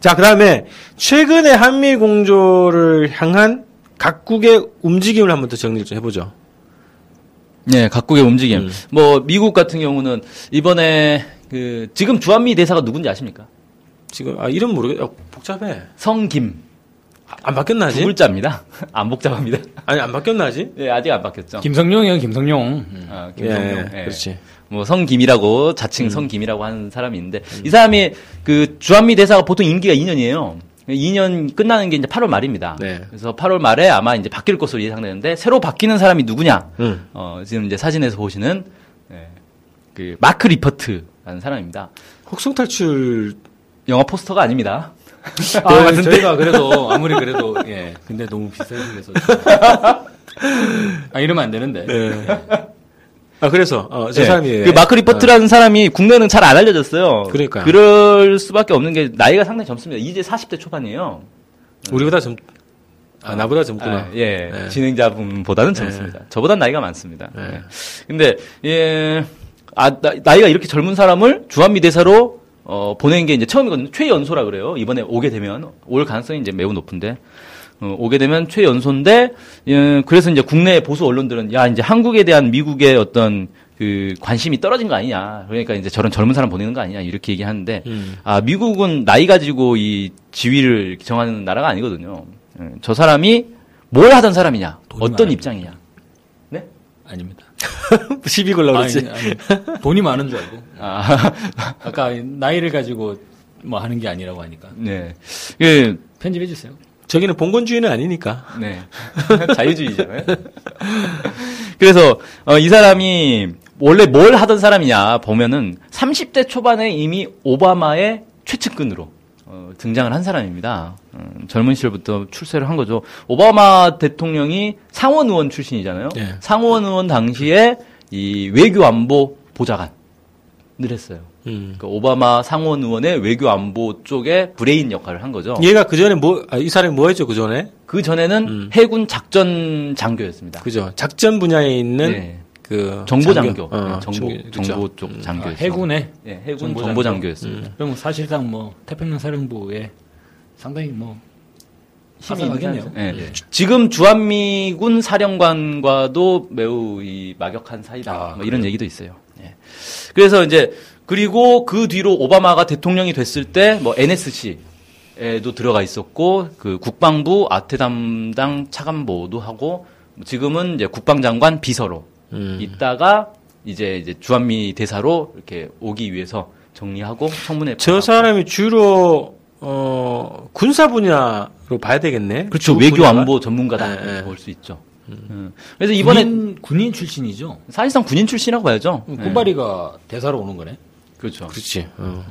자, 그 다음에 최근의 한미 공조를 향한 각국의 움직임을 한번 더 정리를 좀 해보죠. 네, 각국의 움직임. 음. 뭐 미국 같은 경우는 이번에 그 지금 주한미 대사가 누군지 아십니까? 지금 아 이름 모르겠. 어, 복잡해. 성김 아, 안 바뀌었나 두 아직? 글자입니다. 안 복잡합니다. 아니 안 바뀌었나 아직? 네, 아직 안 바뀌었죠. 김성룡이요, 김성룡. 음. 아, 예, 김성룡. 예, 예. 그렇지. 뭐 성김이라고 자칭 성김이라고 하는 사람이 있는데 이 사람이 그 주한미 대사가 보통 임기가 2년이에요. 2년 끝나는 게 이제 8월 말입니다. 네. 그래서 8월 말에 아마 이제 바뀔 것으로 예상되는데 새로 바뀌는 사람이 누구냐? 음. 어, 지금 이제 사진에서 보시는 예, 그 마크 리퍼트라는 사람입니다. 혹성 탈출 영화 포스터가 아닙니다. 아, 저희가 그래도, 아무리 그래도, 예. 근데 너무 비싸게 생겨서. 아, 이러면 안 되는데. 네. 아 그래서 어, 저 예, 사람이 그 마크 리퍼트라는 사람이 국내는 잘 안 알려졌어요. 그러니까요. 그럴 수밖에 없는 게 나이가 상당히 젊습니다. 이제 40대 초반이에요. 우리보다 젊. 아 나보다 젊구나. 아, 예. 네. 진행자분보다는 젊습니다. 저보단 나이가 많습니다. 네. 예. 근데, 예, 아, 나, 이가 이렇게 젊은 사람을 주한미 대사로, 어, 보낸 게 이제 처음이거든요. 최연소라 그래요. 이번에 오게 되면, 올 가능성이 이제 매우 높은데, 어, 오게 되면 최연소인데, 예, 그래서 이제 국내 보수 언론들은, 야, 이제 한국에 대한 미국의 어떤, 그, 관심이 떨어진 거 아니냐. 그러니까 이제 저런 젊은 사람 보내는 거 아니냐. 이렇게 얘기하는데, 음. 아, 미국은 나이 가지고 이 지위를 정하는 나라가 아니거든요. 예, 저 사람이 뭘 하던 사람이냐, 어떤. 입장이냐. 네? 아닙니다. 시비 걸라 아니, 그랬지. 아니, 돈이 많은 줄 알고. 아, 아까 나이를 가지고 뭐 하는 게 아니라고 하니까. 네. 예, 편집해 주세요. 저기는 봉건주의는 아니니까. 네. 자유주의잖아요. 그래서, 어, 이 사람이 원래 뭘 하던 사람이냐 보면은 30대 초반에 이미 오바마의 최측근으로 어, 등장을 한 사람입니다. 어, 젊은 시절부터 출세를 한 거죠. 오바마 대통령이 상원 의원 출신이잖아요. 예. 상원 의원 당시에 이 외교 안보 보좌관을 했어요. 음. 그 오바마 상원 의원의 외교 안보 쪽에 브레인 역할을 한 거죠. 얘가 그 전에 뭐, 아, 이 사람이 뭐 했죠, 그 전에? 그 전에는 음. 해군 작전 장교였습니다. 그죠. 작전 분야에 있는 네. 그. 정보 장교, 어, 네, 정보 정- 그죠. 정보 쪽 아, 장교였어요. 해군에. 네, 해군 정보 정보, 장교. 장교였습니다. 그럼 사실상 뭐, 태평양 사령부에 상당히 뭐, 힘이. 있는 사람. 예. 예. 지금 주한미군 사령관과도 매우 이 막역한 사이다. 아, 뭐 이런 얘기도 있어요. 예. 그래서 이제 그리고 그 뒤로 오바마가 대통령이 됐을 때 뭐 NSC에도 들어가 있었고 그 국방부 아태 담당 차관보도 하고 지금은 이제 국방장관 비서로 음. 있다가 이제 이제 주한미 대사로 이렇게 오기 위해서 정리하고 청문회 저. 사람이 주로, 어, 군사 분야로 봐야 되겠네. 그렇죠 주 외교 분야가? 안보 전문가다 예, 예. 볼수 있죠. 음. 그래서 이번에 군인, 군인 출신이죠. 사실상 군인 출신이라고 봐야죠. 네. 꼬바리가 대사로 오는 거네. 그렇죠. 그렇지. 어.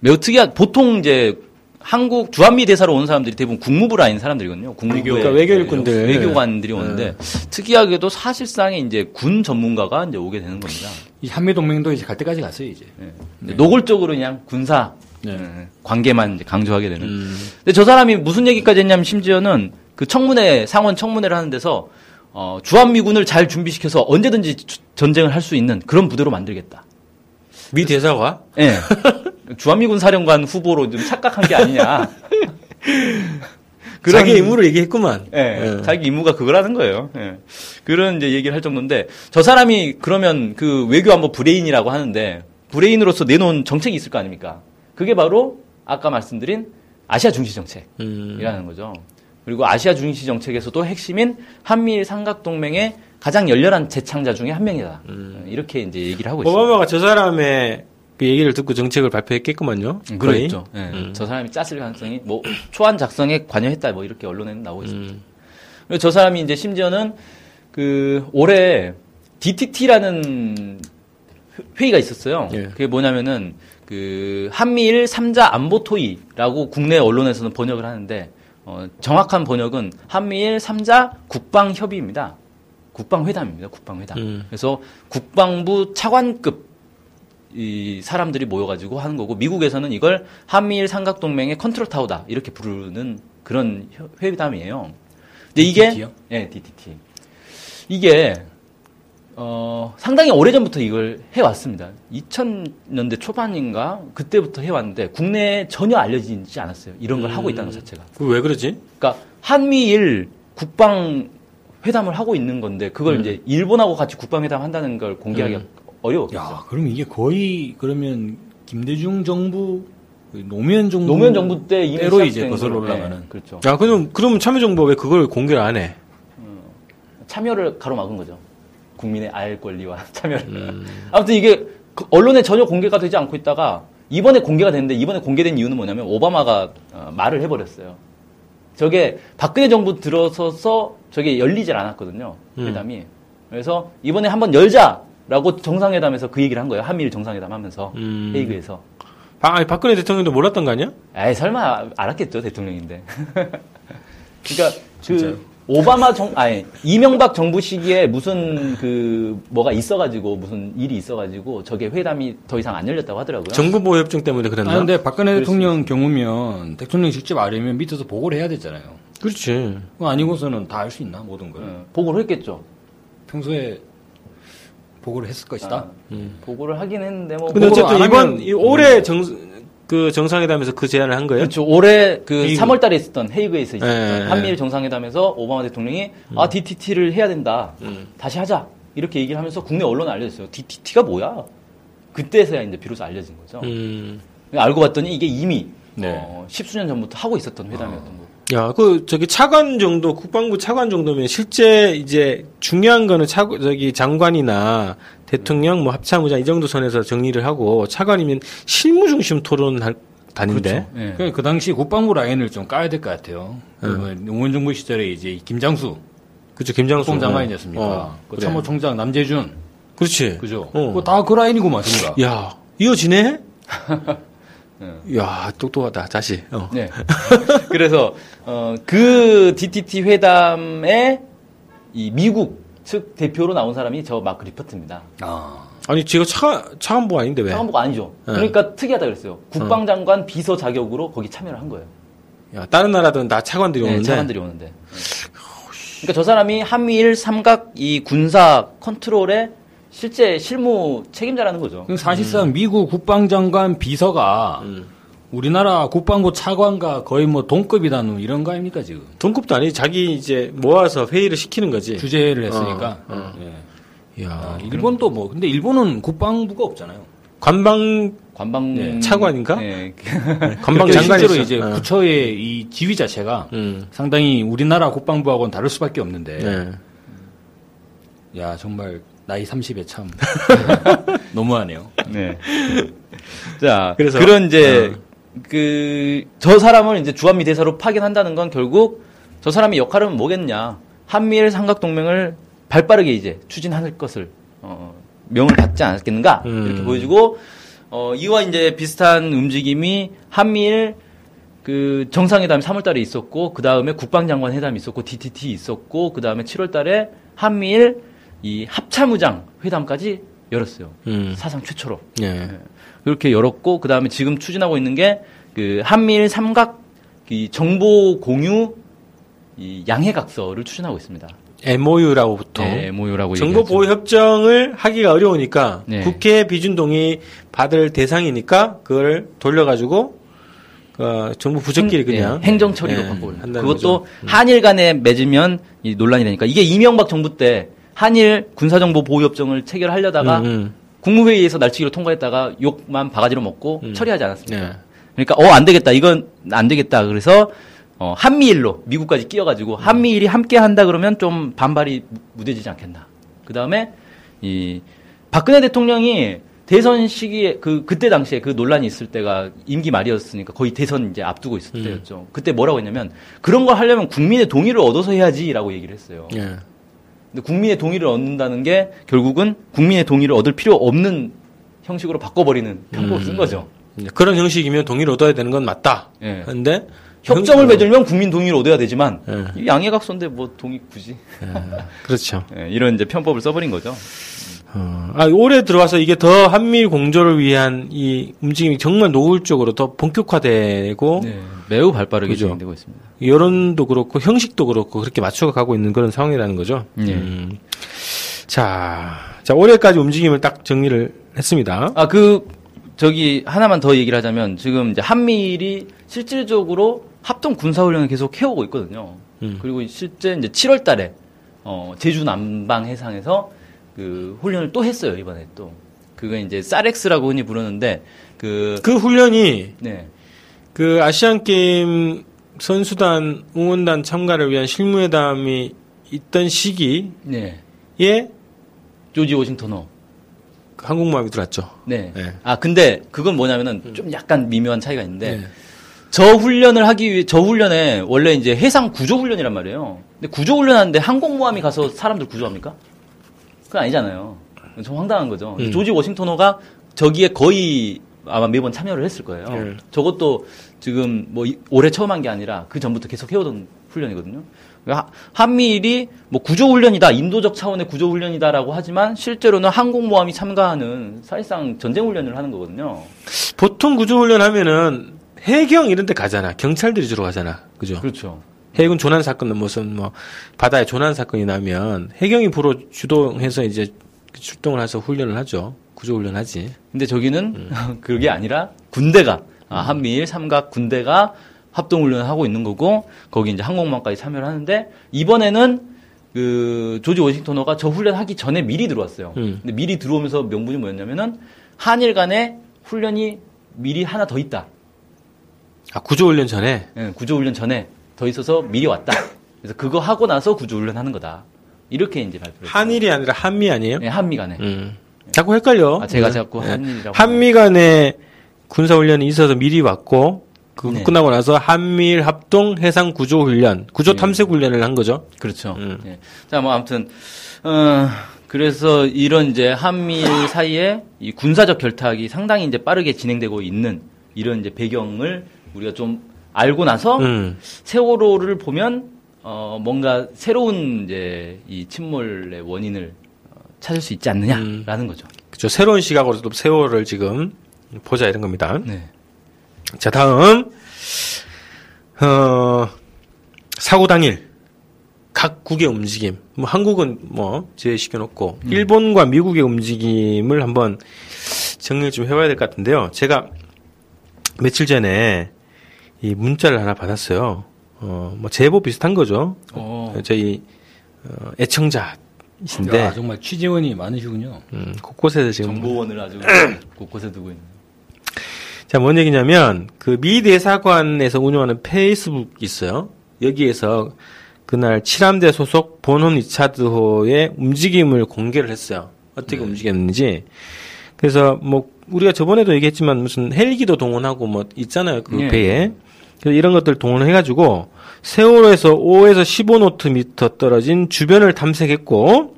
매우 특이한 보통 이제 한국 주한미 대사로 온 사람들이 대부분 국무부 라인 사람들이거든요. 국무부의 그러니까 외교 일꾼들. 외교관들이 오는데 특이하게도 사실상의 이제 군 전문가가 이제 오게 되는 겁니다. 이 한미 동맹도 이제 갈 때까지 갔어요, 이제. 네. 노골적으로 그냥 군사 네. 예, 관계만 이제 강조하게 되는. 음. 근데 저 사람이 무슨 얘기까지 했냐면 심지어는 그 청문회 상원 청문회를 하는 데서 어, 주한미군을 잘 준비시켜서 언제든지 주- 전쟁을 할 수 있는 그런 부대로 만들겠다. 미 대사가? 예. 주한미군 사령관 후보로 좀 착각한 게 아니냐. 그런- 자기 임무를 얘기했구만. 예, 예. 자기 임무가 그거라는 거예요. 예. 그런 이제 얘기를 할 정도인데 저 사람이 그러면 그 외교 안보 브레인이라고 하는데 브레인으로서 내놓은 정책이 있을 거 아닙니까? 그게 바로 아까 말씀드린 아시아 중시 정책이라는 음. 거죠. 그리고 아시아 중시 정책에서도 핵심인 한미일 삼각 동맹의 가장 열렬한 제창자 중에 한 명이다. 이렇게 이제 얘기를 하고 있습니다. 음. 오바마가 저 사람의 그 얘기를 듣고 정책을 발표했겠구만요. 음. 그렇죠. 예, 음. 저 사람이 짰을 가능성이 뭐 초안 작성에 관여했다 뭐 이렇게 언론에는 나오고 있습니다. 음. 그리고 저 사람이 이제 심지어는 그 올해 DTT라는 회의가 있었어요. 예. 그게 뭐냐면은 그 한미일 3자 안보 토의라고 국내 언론에서는 번역을 하는데 어, 정확한 번역은 한미일 3자 국방 협의입니다. 국방 회담입니다. 국방 회담. 음. 그래서 국방부 차관급 이 사람들이 모여가지고 하는 거고 미국에서는 이걸 한미일 삼각 동맹의 컨트롤 타워다 이렇게 부르는 그런 협- 회담이에요. 근데 이게 DTT 요? 예, DTT. 이게 어, 상당히 오래전부터 이걸 해왔습니다. 2000년대 초반인가 그때부터 해왔는데 국내에 전혀 알려지지 않았어요. 이런 걸 하고 있다는 것 자체가. 그왜 그러지? 그러니까 한미일 국방 회담을 하고 있는 건데 그걸 음. 이제 일본하고 같이 국방 회담 한다는 걸 공개하기가 어려웠겠죠. 야, 그럼 이게 거의 그러면 김대중 정부 그 노무현 정부 노무현 정부 때 이미 때로 이제 거슬러 올라가는. 네, 그렇죠. 야, 그럼 그럼 참여정부가 왜 그걸 공개를 안 해? 참여를 가로막은 거죠. 국민의 알 권리와 참여를. 음. 아무튼 이게 그 언론에 전혀 공개가 되지 않고 있다가 이번에 공개가 됐는데 이번에 공개된 이유는 뭐냐면 오바마가 어, 말을 해버렸어요. 저게 박근혜 정부 들어서서 저게 열리질 않았거든요. 음. 회담이. 그래서 이번에 한번 열자 라고 정상회담에서 그 얘기를 한 거예요. 한미일 정상회담 하면서 음. 헤이그에서. 아, 아니, 박근혜 대통령도 몰랐던 거 아니야? 에이 설마 알았겠죠 대통령인데. 그러니까? 그 오바마 정 아니 이명박 정부 시기에 무슨 그 뭐가 있어가지고 무슨 일이 있어가지고 저게 회담이 더 이상 안 열렸다고 하더라고요. 정부 보호 협정 때문에 그랬나? 아, 근데 박근혜 대통령 경우면 대통령이 직접 알으면 밑에서 보고를 해야 되잖아요. 그렇지. 그거 아니고서는 다할수 있나 모든 걸. 어, 보고를 했겠죠. 평소에 보고를 했을 것이다. 아, 보고를 하긴 했는데 뭐 근데 어쨌든 안 이번 이 올해 정, 그 정상회담에서 그 제안을 한 거예요? 그렇죠. 올해 그 헤이그. 3월달에 있었던 헤이그에서 있었던 예, 예. 한미일 정상회담에서 오바마 대통령이 아 DTT를 해야 된다. 음. 다시 하자. 이렇게 얘기를 하면서 국내 언론에 알려졌어요. DTT가 뭐야? 그때서야 이제 비로소 알려진 거죠. 음. 알고 봤더니 이게 이미 네. 어, 십수년 전부터 하고 있었던 회담이었던 거고. 야, 그 저기 차관 정도 국방부 차관 정도면 실제 이제 중요한 거는 차 저기 장관이나 대통령 뭐 합참의장 이 정도 선에서 정리를 하고 차관이면 실무 중심 토론 할 다닌데. 예. 그, 그 당시 국방부 라인을 좀 까야 될 것 같아요. 그 노무현 정부 시절에 이제 김장수 그렇죠. 김장수 국방장관이었습니까? 어, 그 그래. 참모총장 남재준, 그렇지. 그죠? 어. 그거 다그 라인이구만, 전부 다. 야, 이어지네? 야, 똑똑하다. 다시. 어. 네. 그래서 어, 그 DTT 회담에 이 미국 측 대표로 나온 사람이 저 마크 리퍼트입니다. 아. 아니, 지가 차, 차관부 아닌데 왜? 차관보가 아니죠. 네. 그러니까 특이하다 그랬어요. 국방장관 비서 자격으로 거기 참여를 한 거예요. 야, 다른 나라들은 다 차관들이 네, 오는데. 차관들이 오는데. 네. 그러니까 저 사람이 한미일 삼각 이 군사 컨트롤의 실제 실무 책임자라는 거죠. 사실상 미국 국방장관 비서가 음. 우리나라 국방부 차관과 거의 뭐 동급이다는 이런 거 아닙니까, 지금? 돈급도 아니 자기 이제 모아서 회의를 시키는 거지. 주재를 했으니까. 어, 어. 예. 야, 아, 일본도 뭐, 근데 일본은 국방부가 없잖아요. 관방 관방 네, 차관인가? 네. 관방 장관이 실제로 있어. 이제 어. 부처의 이 지휘 자체가 음. 상당히 우리나라 국방부하고는 다를 수밖에 없는데. 네. 야, 정말 나이 30에 참 너무하네요. 네. 자, 그래서? 그런 이제 어. 그저 사람을 이제 주한미 대사로 파견한다는 건 결국 저 사람의 역할은 뭐겠냐? 한미일 삼각 동맹을 발빠르게 이제 추진할 것을 어, 명을 받지 않았겠는가 음. 이렇게 보여주고 어, 이와 이제 비슷한 움직임이 한미일 그 정상회담이 3월달에 있었고 그 다음에 국방장관 회담이 있었고 DTT 있었고 그 다음에 7월달에 한미일 이 합참의장 회담까지 열었어요. 음. 사상 최초로. 네. 그렇게 열었고 그다음에 지금 추진하고 있는 게 그 한미일 삼각 이 정보 공유 이 양해각서를 추진하고 있습니다. MOU라고 보통 네, 모요라고 정보 보호 협정을 하기가 어려우니까 네. 국회 비준 동의 받을 대상이니까 그걸 돌려가지고 그 정부 부처끼리 그냥 예, 행정 처리로 예, 바꿔요. 한다는 그것도 거죠. 한일 간에 맺으면 이 논란이 되니까 이게 이명박 정부 때 한일 군사정보 보호협정을 체결하려다가 음, 음. 국무회의에서 날치기로 통과했다가 욕만 바가지로 먹고 음. 처리하지 않았습니까? 네. 그러니까 어 안 되겠다 이건 안 되겠다 그래서 어, 한미일로 미국까지 끼어가지고 한미일이 함께 한다 그러면 좀 반발이 무- 무뎌지지 않겠나. 그 다음에 이 박근혜 대통령이 대선 시기에 그 그때 당시에 그 논란이 있을 때가 임기 말이었으니까 거의 대선 이제 앞두고 있을 음. 때였죠. 그때 뭐라고 했냐면 그런 걸 하려면 국민의 동의를 얻어서 해야지라고 얘기를 했어요. 예. 근데 국민의 동의를 얻는다는 게 결국은 국민의 동의를 얻을 필요 없는 형식으로 바꿔버리는 편법을 쓴 음. 거죠. 이제 그런 형식이면 동의를 얻어야 되는 건 맞다. 예. 근데 협정을 형- 맺으면 국민 동의를 얻어야 되지만 예. 이 양해각서인데 뭐 동의 굳이 그렇죠. 예, 이런 이제 편법을 써버린 거죠. 어, 아, 올해 들어와서 이게 더 한미일 공조를 위한 이 움직임이 정말 노골적으로 더 본격화되고 네, 매우 발빠르게 그죠. 진행되고 있습니다. 여론도 그렇고 형식도 그렇고 그렇게 맞춰가고 있는 그런 상황이라는 거죠. 네. 음. 자, 자 올해까지 움직임을 딱 정리를 했습니다. 아, 그, 저기, 하나만 더 얘기를 하자면, 지금 이제 한미일이 실질적으로 합동 군사훈련을 계속 해오고 있거든요. 음. 그리고 실제 이제 7월 달에, 어, 제주 남방 해상에서 그 훈련을 또 했어요, 이번에 또. 그거 이제 쌀엑스라고 흔히 부르는데, 그, 그 훈련이 네. 그 아시안 게임 선수단 응원단 참가를 위한 실무회담이 있던 시기에 네. 조지 워싱턴호. 한국마음이 들어왔죠. 네. 네. 아, 근데 그건 뭐냐면은 좀 약간 미묘한 차이가 있는데, 네. 저 훈련을 하기 위해, 저 훈련에 원래 이제 해상 구조 훈련이란 말이에요. 근데 구조 훈련하는데 항공모함이 가서 사람들 구조합니까? 그건 아니잖아요. 좀 황당한 거죠. 음. 조지 워싱턴호가 저기에 거의 아마 매번 참여를 했을 거예요. 네. 저것도 지금 뭐 이- 올해 처음 한 게 아니라 그 전부터 계속 해오던 훈련이거든요. 그러니까 하- 한미일이 뭐 구조 훈련이다, 인도적 차원의 구조 훈련이다라고 하지만 실제로는 항공모함이 참가하는 사실상 전쟁 훈련을 하는 거거든요. 보통 구조훈련 하면은 해경 이런 데 가잖아. 경찰들이 주로 가잖아. 그죠? 그렇죠. 해군 조난 사건 무슨 뭐 바다에 조난 사건이 나면 해경이 주로 주동해서 이제 출동을 해서 훈련을 하죠. 구조 훈련 하지. 근데 저기는 그게 아니라 군대가 아, 한미일 삼각 군대가 합동 훈련을 하고 있는 거고 거기 이제 항공모함까지 참여를 하는데 이번에는 그 조지 워싱턴호가 저 훈련하기 전에 미리 들어왔어요. 음. 근데 미리 들어오면서 명분이 뭐였냐면은 한일 간에 훈련이 미리 하나 더 있다. 아 구조 훈련 전에 예, 구조 훈련 전에 더 있어서 미리 왔다. 그래서 그거 하고 나서 구조 훈련 하는 거다. 이렇게 이제 발표를 했어요. 한일이 아니라 한미 아니에요? 네, 한미 간에. 음. 자꾸 헷갈려. 아, 제가 네. 자꾸 네. 한일이라고. 한미 간에 군사 훈련이 있어서 미리 왔고 그 네. 끝나고 나서 한미일 합동 해상 구조 훈련, 구조 네. 탐색 훈련을 한 거죠. 그렇죠. 음. 예. 자, 뭐 아무튼 어, 그래서 이런 이제 한미일 사이에 이 군사적 결탁이 상당히 이제 빠르게 진행되고 있는 이런 이제 배경을 우리가 좀 알고 나서 음. 세월호를 보면 어, 뭔가 새로운 이제 이 침몰의 원인을 어, 찾을 수 있지 않느냐라는 음. 거죠. 그죠. 새로운 시각으로 또 세월을 지금 보자 이런 겁니다. 네. 자, 다음, 어, 사고 당일, 각국의 움직임. 뭐, 한국은 뭐, 제시켜 놓고, 일본과 미국의 움직임을 한번 정리를 좀 해봐야 될 것 같은데요. 제가 며칠 전에 이 문자를 하나 받았어요. 어, 뭐, 제보 비슷한 거죠. 어. 저희, 어, 애청자이신데, 야, 정말 취재원이 많으시군요. 음, 곳곳에서 지금 정보원을 아주 곳곳에 두고 있는. 자, 뭔 얘기냐면, 그 미 대사관에서 운영하는 페이스북 있어요. 여기에서 그날 칠함대 소속 본홈 리차드호의 움직임을 공개를 했어요. 어떻게 움직였는지. 그래서 뭐, 우리가 저번에도 얘기했지만 무슨 헬기도 동원하고 뭐 있잖아요. 그 예. 배에. 그래서 이런 것들 동원해가지고 세월호에서 5에서 15노트 미터 떨어진 주변을 탐색했고,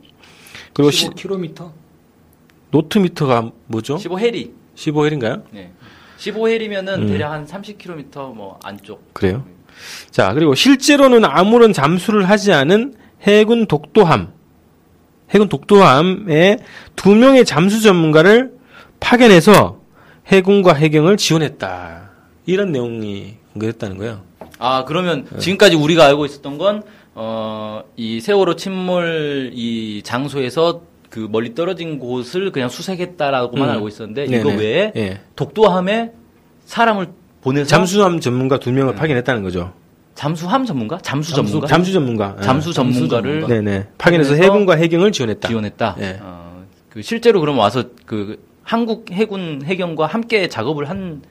그리고 시, 15km? 노트 미터가 뭐죠? 15해리. 15헬인가요? 네. 15헬이면은 음. 대략 한 30km 뭐 안쪽. 그래요? 자, 그리고 실제로는 아무런 잠수를 하지 않은 해군 독도함, 해군 독도함에 두 명의 잠수 전문가를 파견해서 해군과 해경을 지원했다. 이런 내용이 공개됐다는 거예요. 아, 그러면 네. 지금까지 우리가 알고 있었던 건, 어, 이 세월호 침몰 이 장소에서 그 멀리 떨어진 곳을 그냥 수색했다라고만 음. 알고 있었는데, 네네. 이거 외에 예. 독도함에 사람을 보내서 잠수함 전문가 두 명을 파견했다는 거죠. 잠수함 전문가? 잠수 잠수- 전문가? 잠수 전문가. 예. 잠수 전문가를 전문가. 네네. 파견해서 파견해서 해군과 해경을 지원했다. 지원했다. 예. 어, 그 실제로 그럼 와서 그 한국 해군 해경과 함께 작업을 한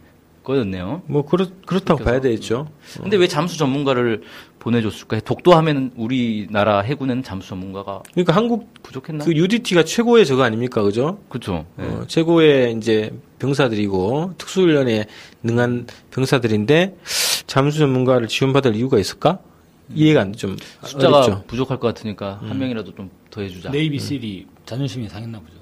거였네요. 뭐 그렇 그렇다고 그래서- 봐야 되겠죠. 근데 왜 잠수 전문가를 보내줬을까? 독도하면 우리나라 해군에는 잠수 전문가가 그러니까 한국 부족했나? 그 UDT가 최고의 저거 아닙니까, 그죠? 그렇죠. 어, 최고의 이제 병사들이고 특수훈련에 능한 병사들인데 잠수 전문가를 지원받을 이유가 있을까? 이해가 안 좀 숫자가 어렵죠. 부족할 것 같으니까 한 명이라도 좀 더 해주자. Navy SEAL이 자존심이 상했나 보죠.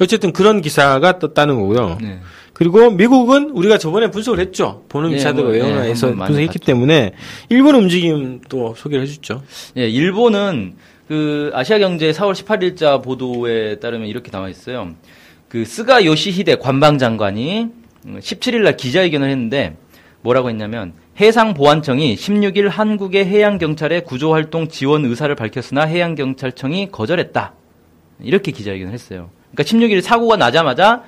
어쨌든 그런 기사가 떴다는 거고요. 네. 그리고 미국은 우리가 저번에 분석을 했죠. 보는 네, 기사들과 뭐, 네, 한번 많이 분석했기 봤죠. 때문에 일본 움직임 또 소개를 해줬죠. 예, 일본은 그 아시아경제 4월 18일자 보도에 따르면 이렇게 나와 있어요. 그 스가 요시히데 관방장관이 17일 날 기자회견을 했는데 뭐라고 했냐면 해상보안청이 16일 한국의 해양경찰의 구조활동 지원 의사를 밝혔으나 해양경찰청이 거절했다. 이렇게 기자회견을 했어요. 그러니까 16일 사고가 나자마자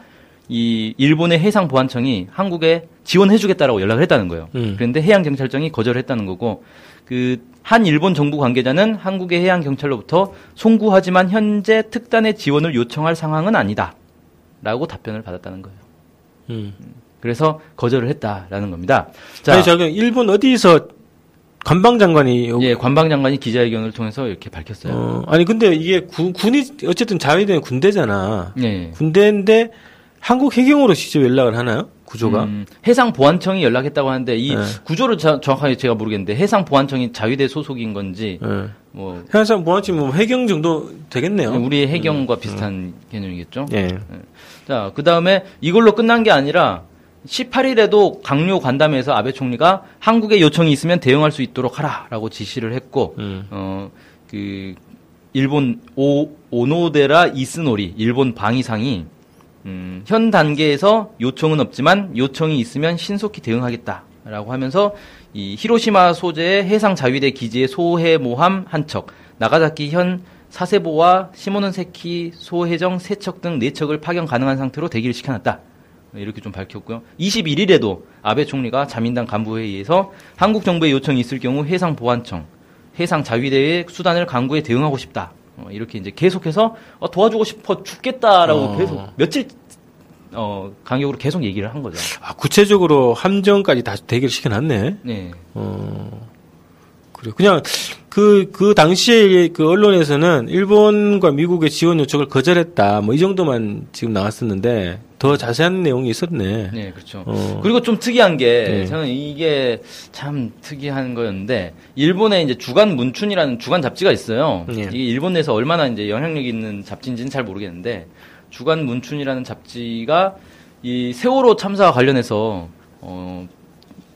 이 일본의 해상 보안청이 한국에 지원해 주겠다라고 연락을 했다는 거예요. 음. 그런데 해양 경찰청이 거절했다는 거고 그 한 일본 정부 관계자는 한국의 해양 경찰로부터 송구하지만 현재 특단의 지원을 요청할 상황은 아니다. 라고 답변을 받았다는 거예요. 음. 그래서 거절을 했다라는 겁니다. 자, 아니 저기 일본 어디서 관방 장관이 요- 예, 관방 장관이 기자회견을 통해서 이렇게 밝혔어요. 어, 아니 근데 이게 군, 군이 어쨌든 자위대는 군대잖아. 예. 군대인데 한국 해경으로 직접 연락을 하나요? 구조가? 음, 해상 보안청이 연락했다고 하는데 이 네. 구조를 자- 정확하게 제가 모르겠는데 해상 보안청이 자위대 소속인 건지 예. 뭐 해상 보안치 뭐 해경 정도 되겠네요. 우리의 해경과 비슷한 개념이겠죠. 예. 자, 그 다음에 이걸로 끝난 게 아니라 18일에도 강요 관담에서 아베 총리가 한국에 요청이 있으면 대응할 수 있도록 하라라고 지시를 했고, 음. 어, 그, 일본 오, 오노데라 이스노리, 일본 방위상이, 음, 현 단계에서 요청은 없지만 요청이 있으면 신속히 대응하겠다라고 하면서 이 히로시마 소재의 해상 자위대 기지의 소해 모함 한 척, 나가사키 현 사세보와 시모노세키 소해정 세 척 등 네 척을 파견 가능한 상태로 대기를 시켜놨다. 이렇게 좀 밝혔고요. 21일에도 아베 총리가 자민당 간부회의에서 한국 정부의 요청이 있을 경우 해상 보안청, 해상 자위대의 수단을 강구해 대응하고 싶다. 어, 이렇게 이제 계속해서 어, 도와주고 싶어 죽겠다라고 어. 계속 며칠 어, 간격으로 계속 얘기를 한 거죠. 아, 구체적으로 함정까지 다 대기를 시켜놨네. 네. 어, 그래. 그냥 그, 그 당시에 그 언론에서는 일본과 미국의 지원 요청을 거절했다. 뭐 이 정도만 지금 나왔었는데 더 자세한 내용이 있었네. 네, 그렇죠. 어. 그리고 좀 특이한 게 네. 저는 이게 참 특이한 거였는데 일본에 이제 주간 문춘이라는 주간 잡지가 있어요. 네. 이게 일본 내에서 얼마나 이제 영향력 있는 잡지인지는 잘 모르겠는데 주간 문춘이라는 잡지가 이 세월호 참사와 관련해서 어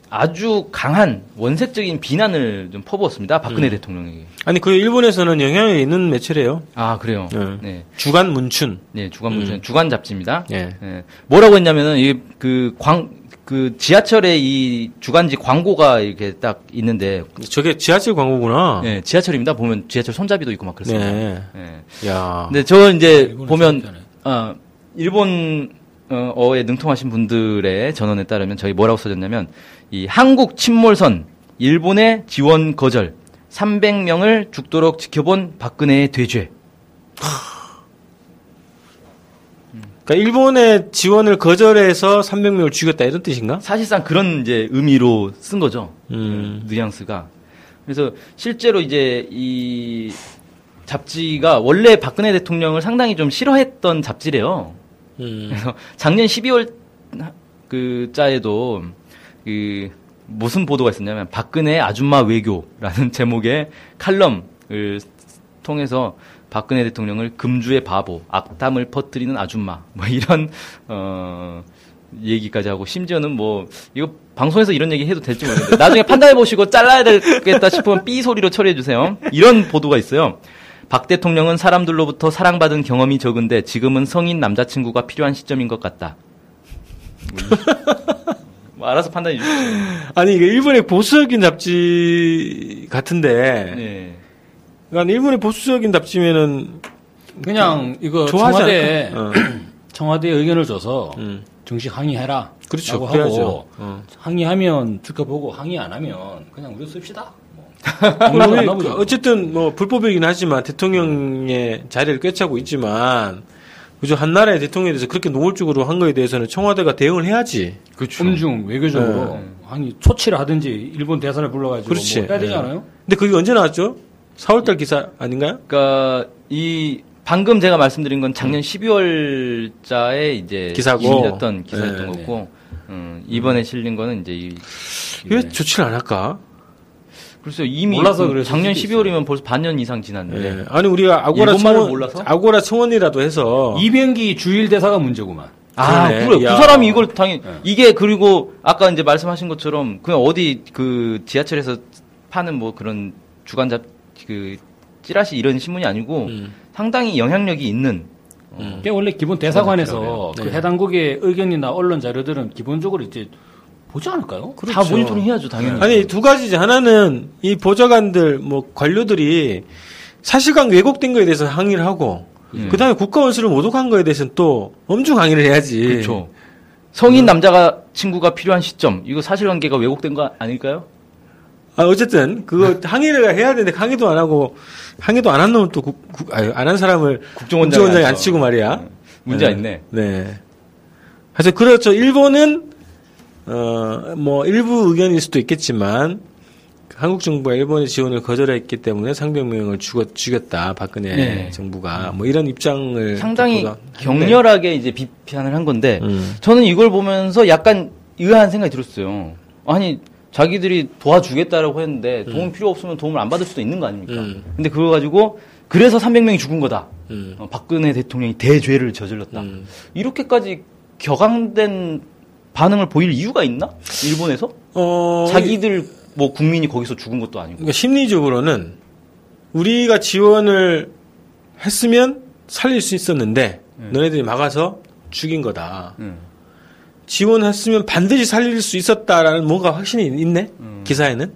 아주 강한 원색적인 비난을 좀 퍼부었습니다. 박근혜 음. 대통령에게. 아니, 그 일본에서는 영향이 있는 매체래요. 아, 그래요. 네. 네. 주간 문춘. 네, 주간 문춘 음. 주간 잡지입니다. 예. 예. 뭐라고 했냐면은 이그 광그 지하철에 이 주간지 광고가 이렇게 딱 있는데 저게 지하철 광고구나. 예, 지하철입니다. 보면 지하철 손잡이도 있고 막 그렇습니다. 네. 예. 야. 근데 저 이제 일본은 보면. 아 일본 어, 어에 능통하신 분들의 전언에 따르면 저희 뭐라고 써졌냐면 이 한국 침몰선 일본의 지원 거절 300명을 죽도록 지켜본 박근혜의 되죄. 그러니까 일본의 지원을 거절해서 300명을 죽였다 이런 뜻인가? 사실상 그런 이제 의미로 쓴 거죠. 음. 뉘앙스가. 그래서 실제로 이제 이 잡지가 원래 박근혜 대통령을 상당히 좀 싫어했던 잡지래요. 음. 그래서 작년 12월 그 짜에도 그 무슨 보도가 있었냐면 박근혜 아줌마 외교라는 제목의 칼럼을 통해서 박근혜 대통령을 금주의 바보, 악담을 퍼뜨리는 아줌마 뭐 이런 어 얘기까지 하고 심지어는 뭐 이거 방송에서 이런 얘기 해도 될지 모르겠는데 나중에 판단해 보시고 잘라야 되겠다 싶으면 삐 소리로 처리해 주세요. 이런 보도가 있어요. 박 대통령은 사람들로부터 사랑받은 경험이 적은데 지금은 성인 남자친구가 필요한 시점인 것 같다. 뭐 알아서 판단해 주십시오. 아니 이게 일본의 보수적인 잡지 같은데. 네. 그러니까 일본의 보수적인 잡지면은 그냥 이거 청와대에 않을까? 어. 청와대에 의견을 줘서 음. 정식 항의해라. 그렇죠. 하고 어. 항의하면 지켜보고 항의 안 하면 그냥 우리 씁시다. 뭐. 어쨌든 뭐 불법이긴 하지만 대통령의 자리를 꿰차고 있지만 그죠 한 나라의 대통령에 대해서 그렇게 노골적으로 한 거에 대해서는 청와대가 대응을 해야지. 그렇죠. 엄중 외교적으로 네. 항의 조치를 하든지 일본 대사를 불러가지고 그렇지. 뭐 해야 되지 네. 않아요? 근데 그게 언제 나왔죠? 4월달 기사 아닌가요? 그러니까 이 방금 제가 말씀드린 건 작년 12월자에 이제 기사고. 실렸던 기사였던 네, 거고 음, 이번에 실린 거는 이제 이, 왜 네. 조치를 안 할까? 글쎄요 이미 몰라서 그 작년 수도 12월이면 벌써 반년 이상 지났는데 예. 아니 우리가 아고라 청원, 몰라서? 아고라 청원이라도 해서 이병기 주일 대사가 문제구만. 아. 그래. 야. 그 사람이 이걸 당연히, 네. 이게 그리고 아까 이제 말씀하신 것처럼 그냥 어디 그 지하철에서 파는 뭐 그런 주간 잡, 그 찌라시 이런 신문이 아니고 음. 상당히 영향력이 있는 그게 원래 기본 대사관에서 그러네요. 그 네. 해당국의 의견이나 언론 자료들은 기본적으로 이제 보지 않을까요? 다 모니터링 해야죠, 당연히. 아니 두 가지지 하나는 이 보좌관들 뭐 관료들이 사실관 왜곡된 거에 대해서 항의를 하고 음. 그 다음에 국가원수를 모독한 거에 대해서는 또 엄중 항의를 해야지. 그렇죠. 성인 남자가 친구가 필요한 시점 이거 사실관계가 왜곡된 거 아닐까요? 아, 어쨌든 그거 항의를 해야 되는데 항의도 안 하고 항의도 안 한 놈은 또안한 사람을 국정원장이 앉죠. 앉히고 말이야. 네. 문제가 있네. 네. 그래서 그렇죠. 일본은 어 뭐 일부 의견일 수도 있겠지만 한국 정부가 일본의 지원을 거절했기 때문에 상병명을 죽었, 죽였다 박근혜 네. 정부가 뭐 이런 입장을 상당히 격렬하게 이제 비판을 한 건데 음. 저는 이걸 보면서 약간 의아한 생각이 들었어요. 아니 자기들이 도와주겠다라고 했는데 도움 필요 없으면 도움을 안 받을 수도 있는 거 아닙니까? 음. 근데 그거 가지고 그래서 300명이 죽은 거다. 음. 어, 박근혜 대통령이 대죄를 저질렀다. 음. 이렇게까지 격앙된 반응을 보일 이유가 있나? 일본에서? 어, 자기들 뭐 국민이 거기서 죽은 것도 아니고. 그러니까 심리적으로는 우리가 지원을 했으면 살릴 수 있었는데 너네들이 막아서 죽인 거다. 음. 지원했으면 반드시 살릴 수 있었다라는 뭔가 확신이 있네 기사에는.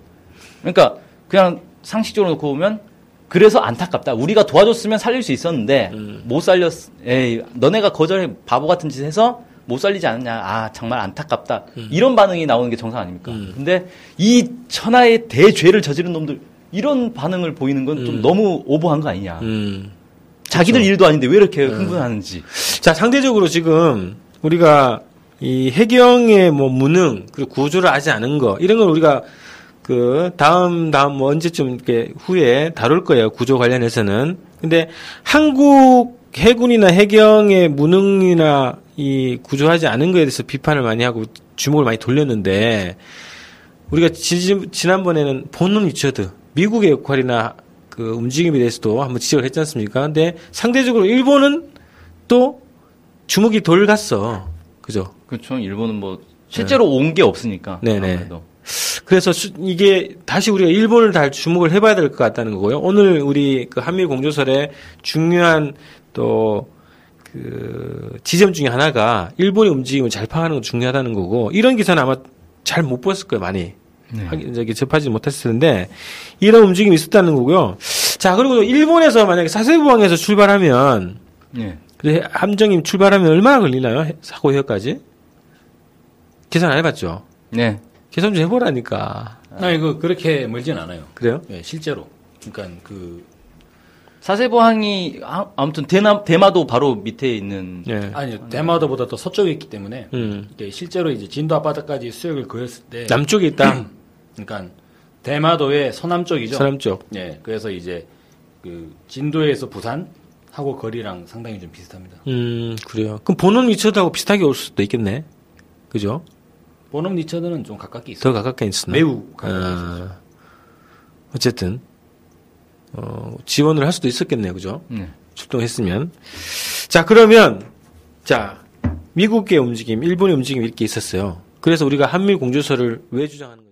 그러니까 그냥 상식적으로 놓고 보면 그래서 안타깝다. 우리가 도와줬으면 살릴 수 있었는데 음. 못 살렸. 에이, 너네가 거절해 바보 같은 짓 해서 못 살리지 않느냐. 아 정말 안타깝다. 음. 이런 반응이 나오는 게 정상 아닙니까? 근데 이 천하의 대죄를 저지른 놈들 이런 반응을 보이는 건 좀 너무 오버한 거 아니냐. 음. 자기들 일도 아닌데 왜 이렇게 흥분하는지. 자 상대적으로 지금 우리가 이 해경의 뭐 무능 그리고 구조를 하지 않은 거 이런 걸 우리가 그 다음 다음 뭐 언제쯤 이렇게 후에 다룰 거예요 구조 관련해서는 근데 한국 해군이나 해경의 무능이나 이 구조하지 않은 거에 대해서 비판을 많이 하고 주목을 많이 돌렸는데 우리가 지, 지난번에는 본능 리처드 미국의 역할이나 그 움직임에 대해서도 한번 지적을 했지 않습니까? 근데 상대적으로 일본은 또 주목이 덜 갔어. 그죠? 그렇죠. 일본은 뭐 실제로 온게 없으니까. 네네. 아무래도. 그래서 수- 이게 다시 우리가 일본을 다 주목을 해봐야 될 것 같다는 거고요. 오늘 우리 그 한미 공조설의 중요한 또 그 지점 중에 하나가 일본의 움직임을 잘 파악하는 거 중요하다는 거고 이런 기사는 아마 잘못 봤을 거예요, 많이. 네. 저기 접하지 못했을 텐데 이런 움직임이 있었다는 거고요. 자 그리고 또 일본에서 만약에 사세부항에서 출발하면 네. 그 함정이 출발하면 얼마나 걸리나요? 해- 사고 해역까지? 계산 안 해봤죠? 네. 계산 좀 해보라니까. 나 이거 그렇게 멀진 않아요. 그래요? 예, 실제로. 그러니까 그 사세보항이 아- 아무튼 대나, 대마도 바로 밑에 있는 예. 아니 대마도보다 더 서쪽에 있기 때문에 음. 이게 실제로 이제 진도 앞바다까지 수역을 그었을 때 남쪽에 있다. 그러니까 대마도의 서남쪽이죠. 서남쪽. 예. 그래서 이제 그 진도에서 부산 하고 거리랑 상당히 좀 비슷합니다. 음, 그래요. 그럼 본원 위치하고 비슷하게 올 수도 있겠네. 그죠? 보넘 리처드는 좀 가깝게 있어요. 더 가깝게 있으나. 매우 가깝게 어, 어쨌든, 어, 지원을 할 수도 있었겠네요. 그죠? 네. 출동했으면. 자, 그러면, 자, 미국의 움직임, 일본의 움직임 이렇게 있었어요. 그래서 우리가 한미 공조설을 왜 주장하는?